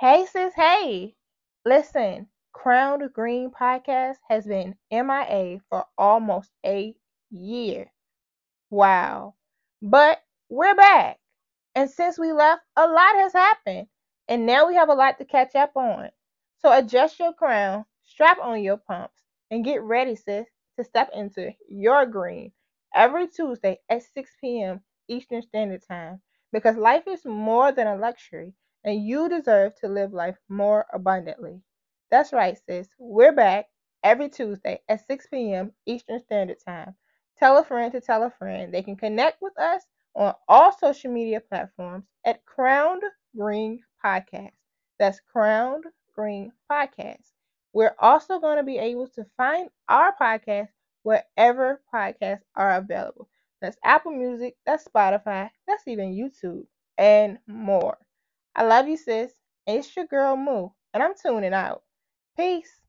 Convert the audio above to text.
Hey, sis, hey. Listen, Crowned Green podcast has been MIA for almost a year. Wow. But we're back. And since we left, a lot has happened. And now we have a lot to catch up on. So adjust your crown, strap on your pumps, and get ready, sis, to step into your green every Tuesday at 6 p.m. Eastern Standard Time. Because life is more than a luxury, and you deserve to live life more abundantly. That's right, sis. We're back every Tuesday at 6 p.m. Eastern Standard Time. Tell a friend to tell a friend. They can connect with us on all social media platforms at Crowned Green Podcast. That's Crowned Green Podcast. We're also going to be able to find our podcast wherever podcasts are available. That's Apple Music, that's Spotify, that's even YouTube, and more. I love you, sis. It's your girl Moo, and I'm tuning out. Peace.